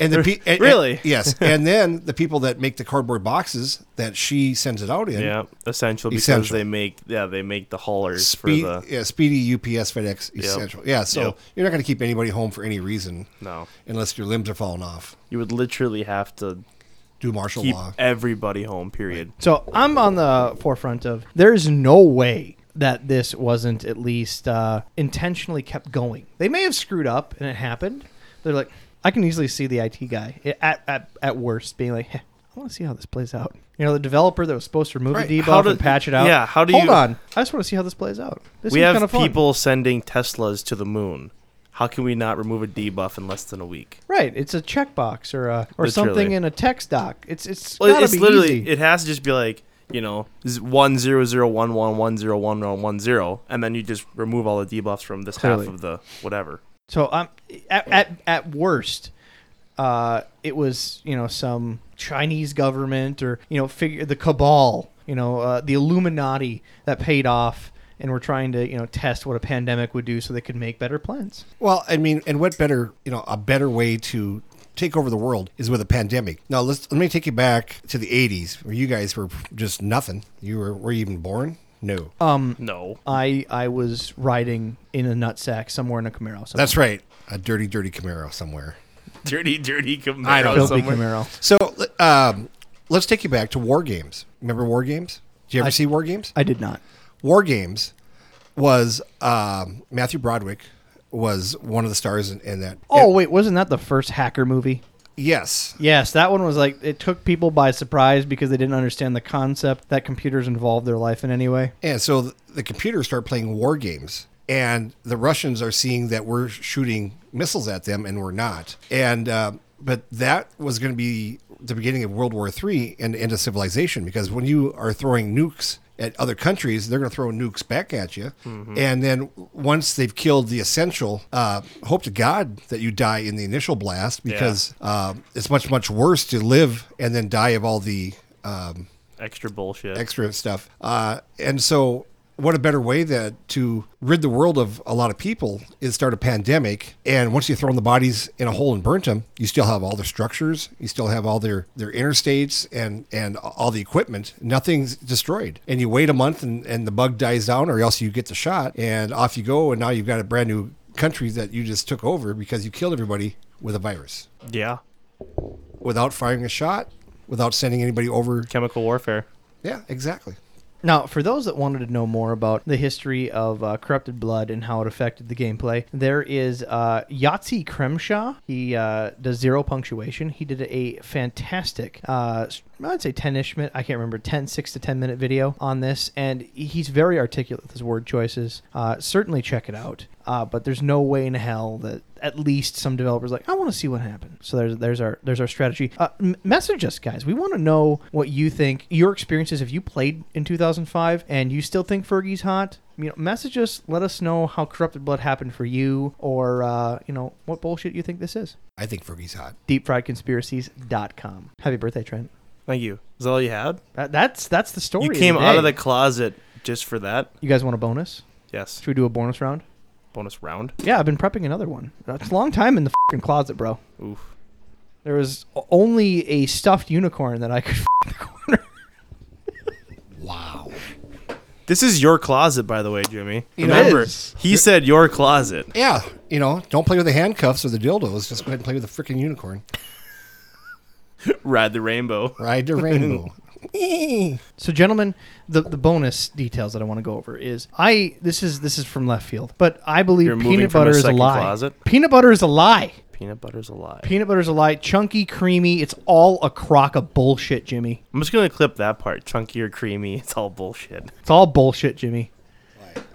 [SPEAKER 4] And the pe- and- and-
[SPEAKER 8] Really?
[SPEAKER 4] yes, and then the people that make the cardboard boxes that she sends it out in,
[SPEAKER 8] Yeah, essential because
[SPEAKER 4] Essential.
[SPEAKER 8] they make yeah they make the haulers
[SPEAKER 4] Speed,
[SPEAKER 8] for the
[SPEAKER 4] yeah, Speedy, UPS, FedEx, Essential. Yeah, so
[SPEAKER 8] Yep.
[SPEAKER 4] you're not going to keep anybody home for any reason
[SPEAKER 8] no.
[SPEAKER 4] unless your limbs are falling off.
[SPEAKER 8] You would literally have to
[SPEAKER 4] Do martial
[SPEAKER 8] keep
[SPEAKER 4] law.
[SPEAKER 8] everybody home. Period.
[SPEAKER 9] So I'm on the forefront of there's no way that this wasn't at least uh, intentionally kept going. They may have screwed up and it happened. They're like, I can easily see the IT guy at at, at worst being like, hey, I want to see how this plays out. You know, the developer that was supposed to remove
[SPEAKER 4] Right.
[SPEAKER 9] the debuff
[SPEAKER 8] do-
[SPEAKER 9] and patch it out.
[SPEAKER 8] yeah, how do
[SPEAKER 9] Hold
[SPEAKER 8] you- hold
[SPEAKER 9] on, I just want to see how this plays out. This
[SPEAKER 8] we have people sending Teslas to the moon. How can we not remove a debuff in less than a week?
[SPEAKER 9] Right, it's a checkbox or a, or
[SPEAKER 8] Literally.
[SPEAKER 9] something in a text doc. It's it's
[SPEAKER 8] Well,
[SPEAKER 9] gotta
[SPEAKER 8] it's
[SPEAKER 9] be
[SPEAKER 8] literally
[SPEAKER 9] easy.
[SPEAKER 8] it has to just be like you know one zero zero one one one zero one one one zero, and then you just remove all the debuffs from this
[SPEAKER 9] Clearly.
[SPEAKER 8] half of the whatever.
[SPEAKER 9] So um, at, at at worst, uh, it was you know some Chinese government or you know figure the cabal, you know uh, the Illuminati that paid off and were trying to you know test what a pandemic would do so they could make better plans.
[SPEAKER 4] Well, I mean, and what better, you know, a better way to take over the world is with a pandemic. Now, let's let me take you back to the '80s, where you guys were just nothing. You were were you even born? No.
[SPEAKER 9] Um,
[SPEAKER 8] No,
[SPEAKER 9] I I was riding in a nutsack somewhere in a Camaro. somewhere.
[SPEAKER 4] That's right, a dirty, dirty Camaro somewhere.
[SPEAKER 8] dirty, dirty Camaro
[SPEAKER 4] I know.
[SPEAKER 9] filthy
[SPEAKER 8] somewhere.
[SPEAKER 9] Camaro.
[SPEAKER 4] So, um, let's take you back to War Games. Remember War Games? Did you ever
[SPEAKER 9] I-
[SPEAKER 4] see War Games?
[SPEAKER 9] I did not.
[SPEAKER 4] War Games was um, Matthew Broderick was one of the stars in, in that.
[SPEAKER 9] Oh wait, wasn't that the first hacker movie?
[SPEAKER 4] Yes.
[SPEAKER 9] Yes, that one was like it took people by surprise because they didn't understand the concept that computers involved their life in any way.
[SPEAKER 4] And so th- the computers start playing war games, and the Russians are seeing that we're shooting missiles at them, and we're not. And uh, but that was going to be the beginning of World War III and the end of civilization, because when you are throwing nukes at other countries, they're going to throw nukes back at you. And then once they've killed the essential, uh, hope to God that you die in the initial blast, because uh, it's much much worse to live and then die of all the um,
[SPEAKER 8] Extra bullshit.
[SPEAKER 4] extra stuff. Uh, and so, what a better way that to rid the world of a lot of people is start a pandemic. And once you throw the bodies in a hole and burnt them, you still have all their structures, you still have all their their interstates and and all the equipment. Nothing's destroyed. And you wait a month and and the bug dies down, or else you get the shot, and off you go. And now you've got a brand new country that you just took over because you killed everybody with a virus
[SPEAKER 8] yeah,
[SPEAKER 4] without firing a shot, without sending anybody over.
[SPEAKER 8] chemical warfare.
[SPEAKER 4] Yeah, exactly.
[SPEAKER 9] Now, for those that wanted to know more about the history of uh, Corrupted Blood and how it affected the gameplay, there is uh, Yahtzee Croshaw. He uh, does zero punctuation. He did a fantastic, uh, I'd say 10 ish minute, I can't remember, 10, 6 to 10 minute video on this. And he's very articulate with his word choices. Uh, certainly check it out. Uh, but there's no way in hell that at least some developers like I want to see what happened. So there's there's our there's our strategy. Uh, message us, guys. We want to know what you think. Your experiences. If you played in 2005 and you still think Fergie's hot, you know, message us. Let us know how Corrupted Blood happened for you, or uh, you know what bullshit you think this is.
[SPEAKER 4] I think Fergie's hot.
[SPEAKER 9] DeepFriedConspiracies.com. Happy birthday, Trent.
[SPEAKER 8] Thank you. Is that all you had?
[SPEAKER 9] That, that's that's the story.
[SPEAKER 8] You
[SPEAKER 9] of
[SPEAKER 8] came
[SPEAKER 9] the
[SPEAKER 8] out of the closet just for that.
[SPEAKER 9] You guys want a bonus?
[SPEAKER 8] Yes.
[SPEAKER 9] Should we do a bonus round?
[SPEAKER 8] bonus round?
[SPEAKER 9] Yeah, I've been prepping another one. That's a long time in the fucking closet, bro.
[SPEAKER 8] Oof.
[SPEAKER 9] There was only a stuffed unicorn that I could f- corner. wow.
[SPEAKER 8] This is your closet, by the way, Jimmy.
[SPEAKER 4] You
[SPEAKER 8] Remember, he said your closet.
[SPEAKER 4] Yeah, you know, don't play with the handcuffs or the dildos. Just go ahead and play with the freaking unicorn.
[SPEAKER 8] Ride the rainbow.
[SPEAKER 4] Ride the rainbow.
[SPEAKER 9] So, gentlemen, the the bonus details that I want to go over is I this is this is from left field, but I believe
[SPEAKER 8] You're moving
[SPEAKER 9] peanut
[SPEAKER 8] from
[SPEAKER 9] butter is a
[SPEAKER 8] second
[SPEAKER 9] lie.
[SPEAKER 8] closet?
[SPEAKER 9] Peanut butter is a lie.
[SPEAKER 8] Peanut butter's a lie.
[SPEAKER 9] Peanut butter's a lie. Chunky, creamy. It's all a crock of bullshit, Jimmy.
[SPEAKER 8] I'm just gonna clip that part. Chunky or creamy, it's all bullshit.
[SPEAKER 9] It's all bullshit, Jimmy.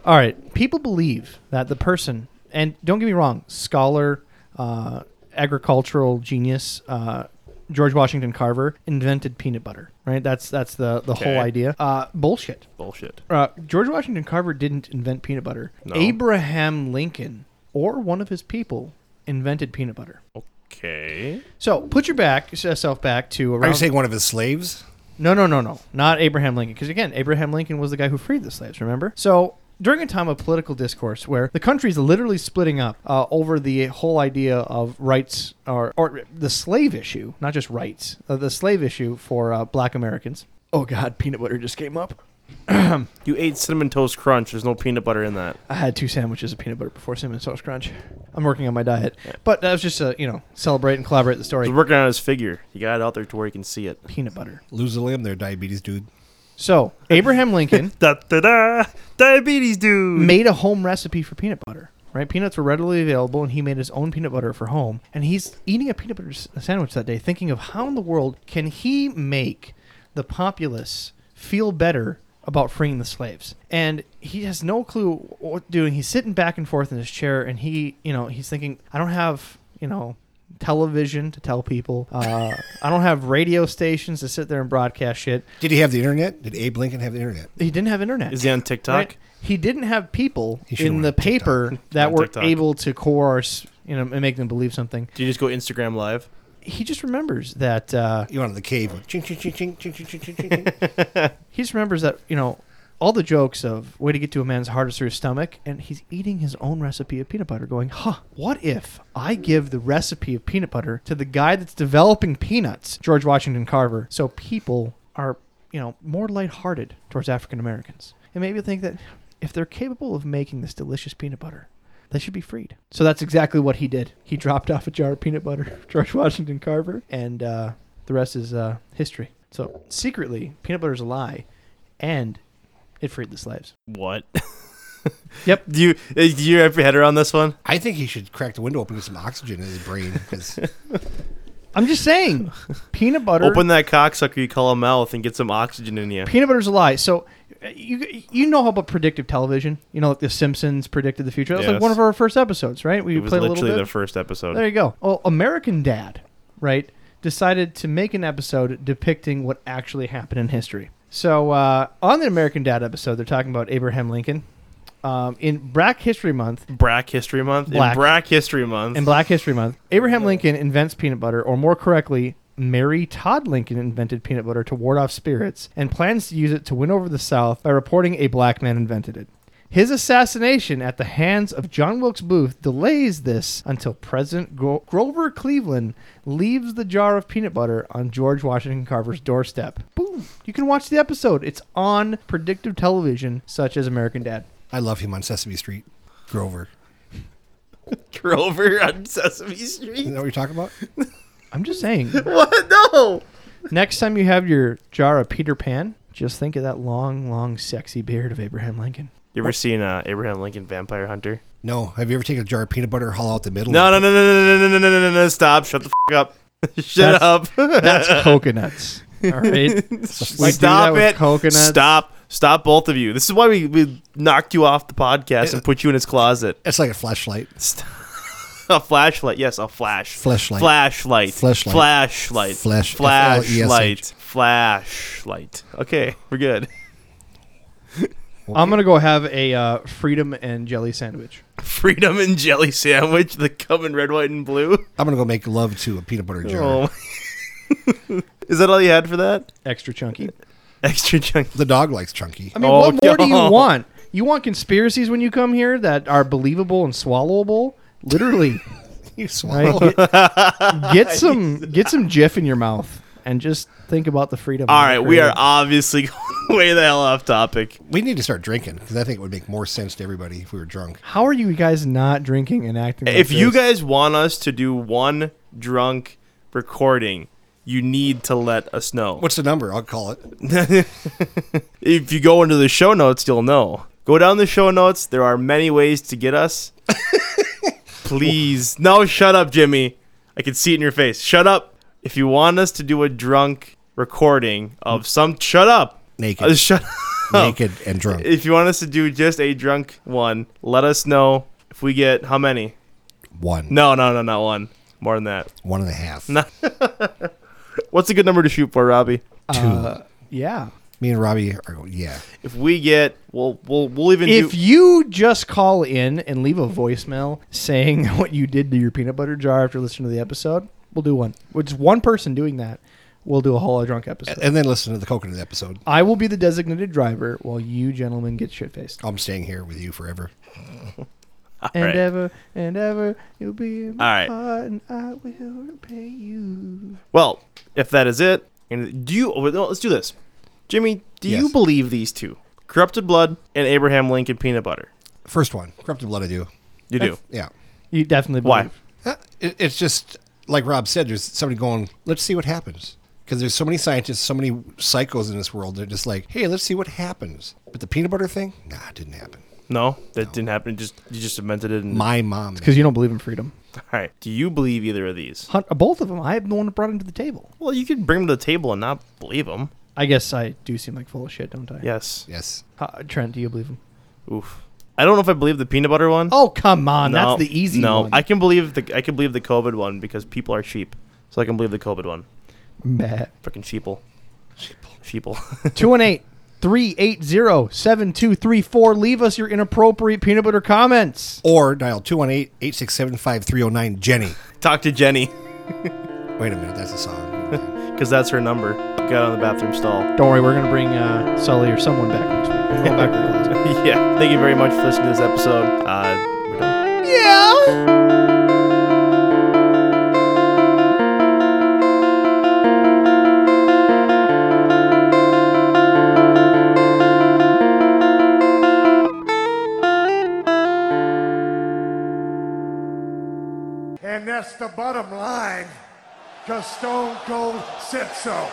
[SPEAKER 9] All right. People believe that the person, and don't get me wrong, scholar, uh, agricultural genius, uh, George Washington Carver invented peanut butter. Right. That's that's the the whole idea. Uh, bullshit.
[SPEAKER 8] Bullshit.
[SPEAKER 9] Uh, George Washington Carver didn't invent peanut butter.
[SPEAKER 8] No.
[SPEAKER 9] Abraham Lincoln or one of his people invented peanut butter.
[SPEAKER 8] Okay.
[SPEAKER 9] So put your back yourself back to around.
[SPEAKER 4] Are you saying one of his slaves?
[SPEAKER 9] No, no, no, no. Not Abraham Lincoln. Because again, Abraham Lincoln was the guy who freed the slaves, remember? So during a time of political discourse where the country is literally splitting up uh, over the whole idea of rights or, or the slave issue, not just rights, uh, the slave issue for uh, black Americans. Oh, God, peanut butter just came up.
[SPEAKER 8] You ate cinnamon toast crunch. There's no peanut butter in that.
[SPEAKER 9] I had two sandwiches of peanut butter before cinnamon toast crunch. I'm working on my diet, but that was just a you know celebrate and collaborate the story.
[SPEAKER 8] He's working on his figure. You got it out there to where you can see it.
[SPEAKER 9] Peanut butter.
[SPEAKER 4] Lose a limb, they're diabetes, dude.
[SPEAKER 9] So Abraham Lincoln
[SPEAKER 8] Da da da. Diabetes dude.
[SPEAKER 9] made a home recipe for peanut butter. Right, peanuts were readily available, and he made his own peanut butter for home. And he's eating a peanut butter s- sandwich that day, thinking of how in the world can he make the populace feel better about freeing the slaves. And he has no clue what doing. He's sitting back and forth in his chair, and he, you know, he's thinking, I don't have, you know, television to tell people. Uh, I don't have radio stations to sit there and broadcast shit.
[SPEAKER 4] Did he have the internet? Did Abe Lincoln have the internet?
[SPEAKER 9] He didn't have internet.
[SPEAKER 8] Is he on TikTok?
[SPEAKER 9] Right? He didn't have people in the
[SPEAKER 4] paper TikTok.
[SPEAKER 9] that were
[SPEAKER 8] TikTok.
[SPEAKER 9] able to coerce, you know, and make them believe something.
[SPEAKER 8] Do you just go Instagram live?
[SPEAKER 9] He just remembers that uh,
[SPEAKER 4] you went in the cave. Ching, ching, ching,
[SPEAKER 9] he just remembers that you know all the jokes of way to get to a man's heart is through his stomach, and he's eating his own recipe of peanut butter, going, "Huh? What if I give the recipe of peanut butter to the guy that's developing peanuts, George Washington Carver, so people are you know more lighthearted towards African Americans, and maybe think that if they're capable of making this delicious peanut butter." They should be freed. So that's exactly what he did. He dropped off a jar of peanut butter, George Washington Carver, and uh, the rest is uh, history. So secretly, peanut butter is a lie, and it freed the slaves.
[SPEAKER 8] What?
[SPEAKER 9] Yep.
[SPEAKER 8] Do you uh, do you wrap your head around this one?
[SPEAKER 4] I think he should crack the window open and get some oxygen in his brain. 'cause
[SPEAKER 9] I'm just saying, peanut butter.
[SPEAKER 8] Open that cocksucker you call a mouth and get some oxygen in you.
[SPEAKER 9] peanut butter's a lie. So uh, you you know about predictive television? You know, like The Simpsons predicted the future. That was like
[SPEAKER 8] Yes.
[SPEAKER 9] one of our first episodes, right? We
[SPEAKER 8] It was
[SPEAKER 9] played a little
[SPEAKER 8] literally
[SPEAKER 9] bit.
[SPEAKER 8] the first episode.
[SPEAKER 9] There you go. Well, American Dad, right, decided to make an episode depicting what actually happened in history. So uh, on the American Dad episode, they're talking about Abraham Lincoln. Um, in Black History Month,
[SPEAKER 8] Black History Month.
[SPEAKER 9] Black.
[SPEAKER 8] In Black History Month.
[SPEAKER 9] in Black History Month, Abraham Lincoln invents peanut butter, or more correctly, Mary Todd Lincoln invented peanut butter to ward off spirits and plans to use it to win over the South by reporting a black man invented it. His assassination at the hands of John Wilkes Booth delays this until President Gro- Grover Cleveland leaves the jar of peanut butter on George Washington Carver's doorstep. Boom! You can watch the episode. It's on predictive television such as American Dad.
[SPEAKER 4] I love him on Sesame Street. Grover.
[SPEAKER 8] Grover on Sesame Street.
[SPEAKER 4] You know what you're talking about?
[SPEAKER 9] I'm just saying.
[SPEAKER 8] What? No.
[SPEAKER 9] Next time you have your jar of Peter Pan, just think of that long, long, sexy beard of Abraham Lincoln.
[SPEAKER 8] You ever seen uh, Abraham Lincoln Vampire Hunter?
[SPEAKER 4] No. Have you ever taken a jar of peanut butter, hollow out the middle?
[SPEAKER 8] No, no, no, no, no, no, no, no, no, no, no! Stop! Shut the f- up! Shut
[SPEAKER 9] That's-
[SPEAKER 8] up!
[SPEAKER 9] That's coconuts. All right. We do that
[SPEAKER 8] Stop
[SPEAKER 9] with
[SPEAKER 8] it!
[SPEAKER 9] Coconuts.
[SPEAKER 8] Stop! Stop, both of you! This is why we, we knocked you off the podcast and put you in his closet.
[SPEAKER 4] It's like a flashlight.
[SPEAKER 8] St- a flashlight, yes, a flash.
[SPEAKER 4] Flashlight.
[SPEAKER 8] Flashlight.
[SPEAKER 4] Flashlight.
[SPEAKER 8] Flashlight.
[SPEAKER 4] Flash-
[SPEAKER 8] Flashlight.
[SPEAKER 4] F-L-E-S-H.
[SPEAKER 8] Flashlight. Okay, we're good.
[SPEAKER 9] I'm going to go have a uh, freedom and jelly sandwich.
[SPEAKER 8] Freedom and jelly sandwich. The come in red, white, and blue.
[SPEAKER 4] I'm gonna go make love to a peanut butter jar.
[SPEAKER 8] Oh. is that all you had for that?
[SPEAKER 9] Extra chunky.
[SPEAKER 8] Extra chunky.
[SPEAKER 4] The dog likes chunky.
[SPEAKER 9] I mean,
[SPEAKER 8] Oh,
[SPEAKER 9] what more do you
[SPEAKER 8] no.
[SPEAKER 9] want? You want conspiracies when you come here that are believable and swallowable? Literally.
[SPEAKER 4] You
[SPEAKER 9] Right?
[SPEAKER 4] swallow.
[SPEAKER 9] Get, get some get some Jif in your mouth and just think about the freedom.
[SPEAKER 8] All
[SPEAKER 9] of
[SPEAKER 8] right,
[SPEAKER 9] the
[SPEAKER 8] we are obviously going way the hell off topic.
[SPEAKER 4] We need to start drinking because I think it would make more sense to everybody if we were drunk.
[SPEAKER 9] How are you guys not drinking and acting? Like
[SPEAKER 8] if you
[SPEAKER 9] this?
[SPEAKER 8] guys want us to do one drunk recording, you need to let us know.
[SPEAKER 4] What's the number? I'll call it.
[SPEAKER 8] if you go into the show notes, you'll know. Go down the show notes. There are many ways to get us. Please. No, shut up, Jimmy. I can see it in your face. Shut up. If you want us to do a drunk recording of some. Shut up.
[SPEAKER 4] Naked.
[SPEAKER 8] Uh, shut
[SPEAKER 4] Naked and drunk.
[SPEAKER 8] If you want us to do just a drunk one, let us know. If we get how many?
[SPEAKER 4] One.
[SPEAKER 8] No, no, no, not one. More than that.
[SPEAKER 4] One and a half.
[SPEAKER 8] What's a good number to shoot for, Robbie?
[SPEAKER 9] Uh, yeah.
[SPEAKER 4] Me and Robbie are, yeah.
[SPEAKER 8] If we get, we'll we'll we'll even
[SPEAKER 9] If
[SPEAKER 8] do.
[SPEAKER 9] you just call in and leave a voicemail saying what you did to your peanut butter jar after listening to the episode, we'll do one. With just one person doing that, we'll do a whole drunk episode.
[SPEAKER 4] And then listen to the coconut episode.
[SPEAKER 9] I will be the designated driver while you gentlemen get shit faced.
[SPEAKER 4] I'm staying here with you forever.
[SPEAKER 9] And
[SPEAKER 8] right.
[SPEAKER 9] ever and ever you'll be in my
[SPEAKER 8] All right.
[SPEAKER 9] heart and I will repay you.
[SPEAKER 8] Well, if that is it, and do you? oh, no, Let's do this, Jimmy. Do you believe these two? Corrupted blood and Abraham Lincoln peanut butter.
[SPEAKER 4] First one, corrupted blood. I do.
[SPEAKER 8] You do.
[SPEAKER 4] Yeah.
[SPEAKER 9] You definitely
[SPEAKER 8] Why?
[SPEAKER 9] believe.
[SPEAKER 4] Uh, It, it's just like Rob said. There's somebody going. Let's see what happens. Because there's so many scientists, so many psychos in this world. They're just like, hey, let's see what happens. But the peanut butter thing, nah, it didn't happen.
[SPEAKER 8] No, that didn't happen. Just you just invented it. And,
[SPEAKER 4] My mom.
[SPEAKER 9] Because you don't believe in freedom.
[SPEAKER 8] all right. Do you believe either of these?
[SPEAKER 9] Hun- Both of them. I am the one that brought them to the table.
[SPEAKER 8] Well, you could bring them to the table and not believe them.
[SPEAKER 9] I guess I do seem like full of shit, don't I?
[SPEAKER 8] Yes.
[SPEAKER 4] Yes.
[SPEAKER 9] Uh, Trent, do you believe him?
[SPEAKER 8] Oof. I don't know if I believe the peanut butter one.
[SPEAKER 9] Oh come on,
[SPEAKER 8] No,
[SPEAKER 9] that's the easy one.
[SPEAKER 8] no,
[SPEAKER 9] one.
[SPEAKER 8] I can believe the I can believe the COVID one because people are cheap, so I can believe the COVID one.
[SPEAKER 9] Meh.
[SPEAKER 8] Freaking sheeple. Sheeple.
[SPEAKER 9] 218 380 7234. Leave us your inappropriate peanut butter comments.
[SPEAKER 4] Or dial 218 867 5309 Jenny.
[SPEAKER 8] Talk to Jenny
[SPEAKER 4] Wait a minute, that's a song.
[SPEAKER 8] because that's her number. Got on the bathroom stall.
[SPEAKER 9] Don't worry, we're going to bring uh, Sully or someone back next week. We're going back to the closet.
[SPEAKER 8] yeah. Thank you very much for listening to this episode. Uh, we're done.
[SPEAKER 9] Yeah.
[SPEAKER 3] And that's the bottom line, because Stone Cold said so.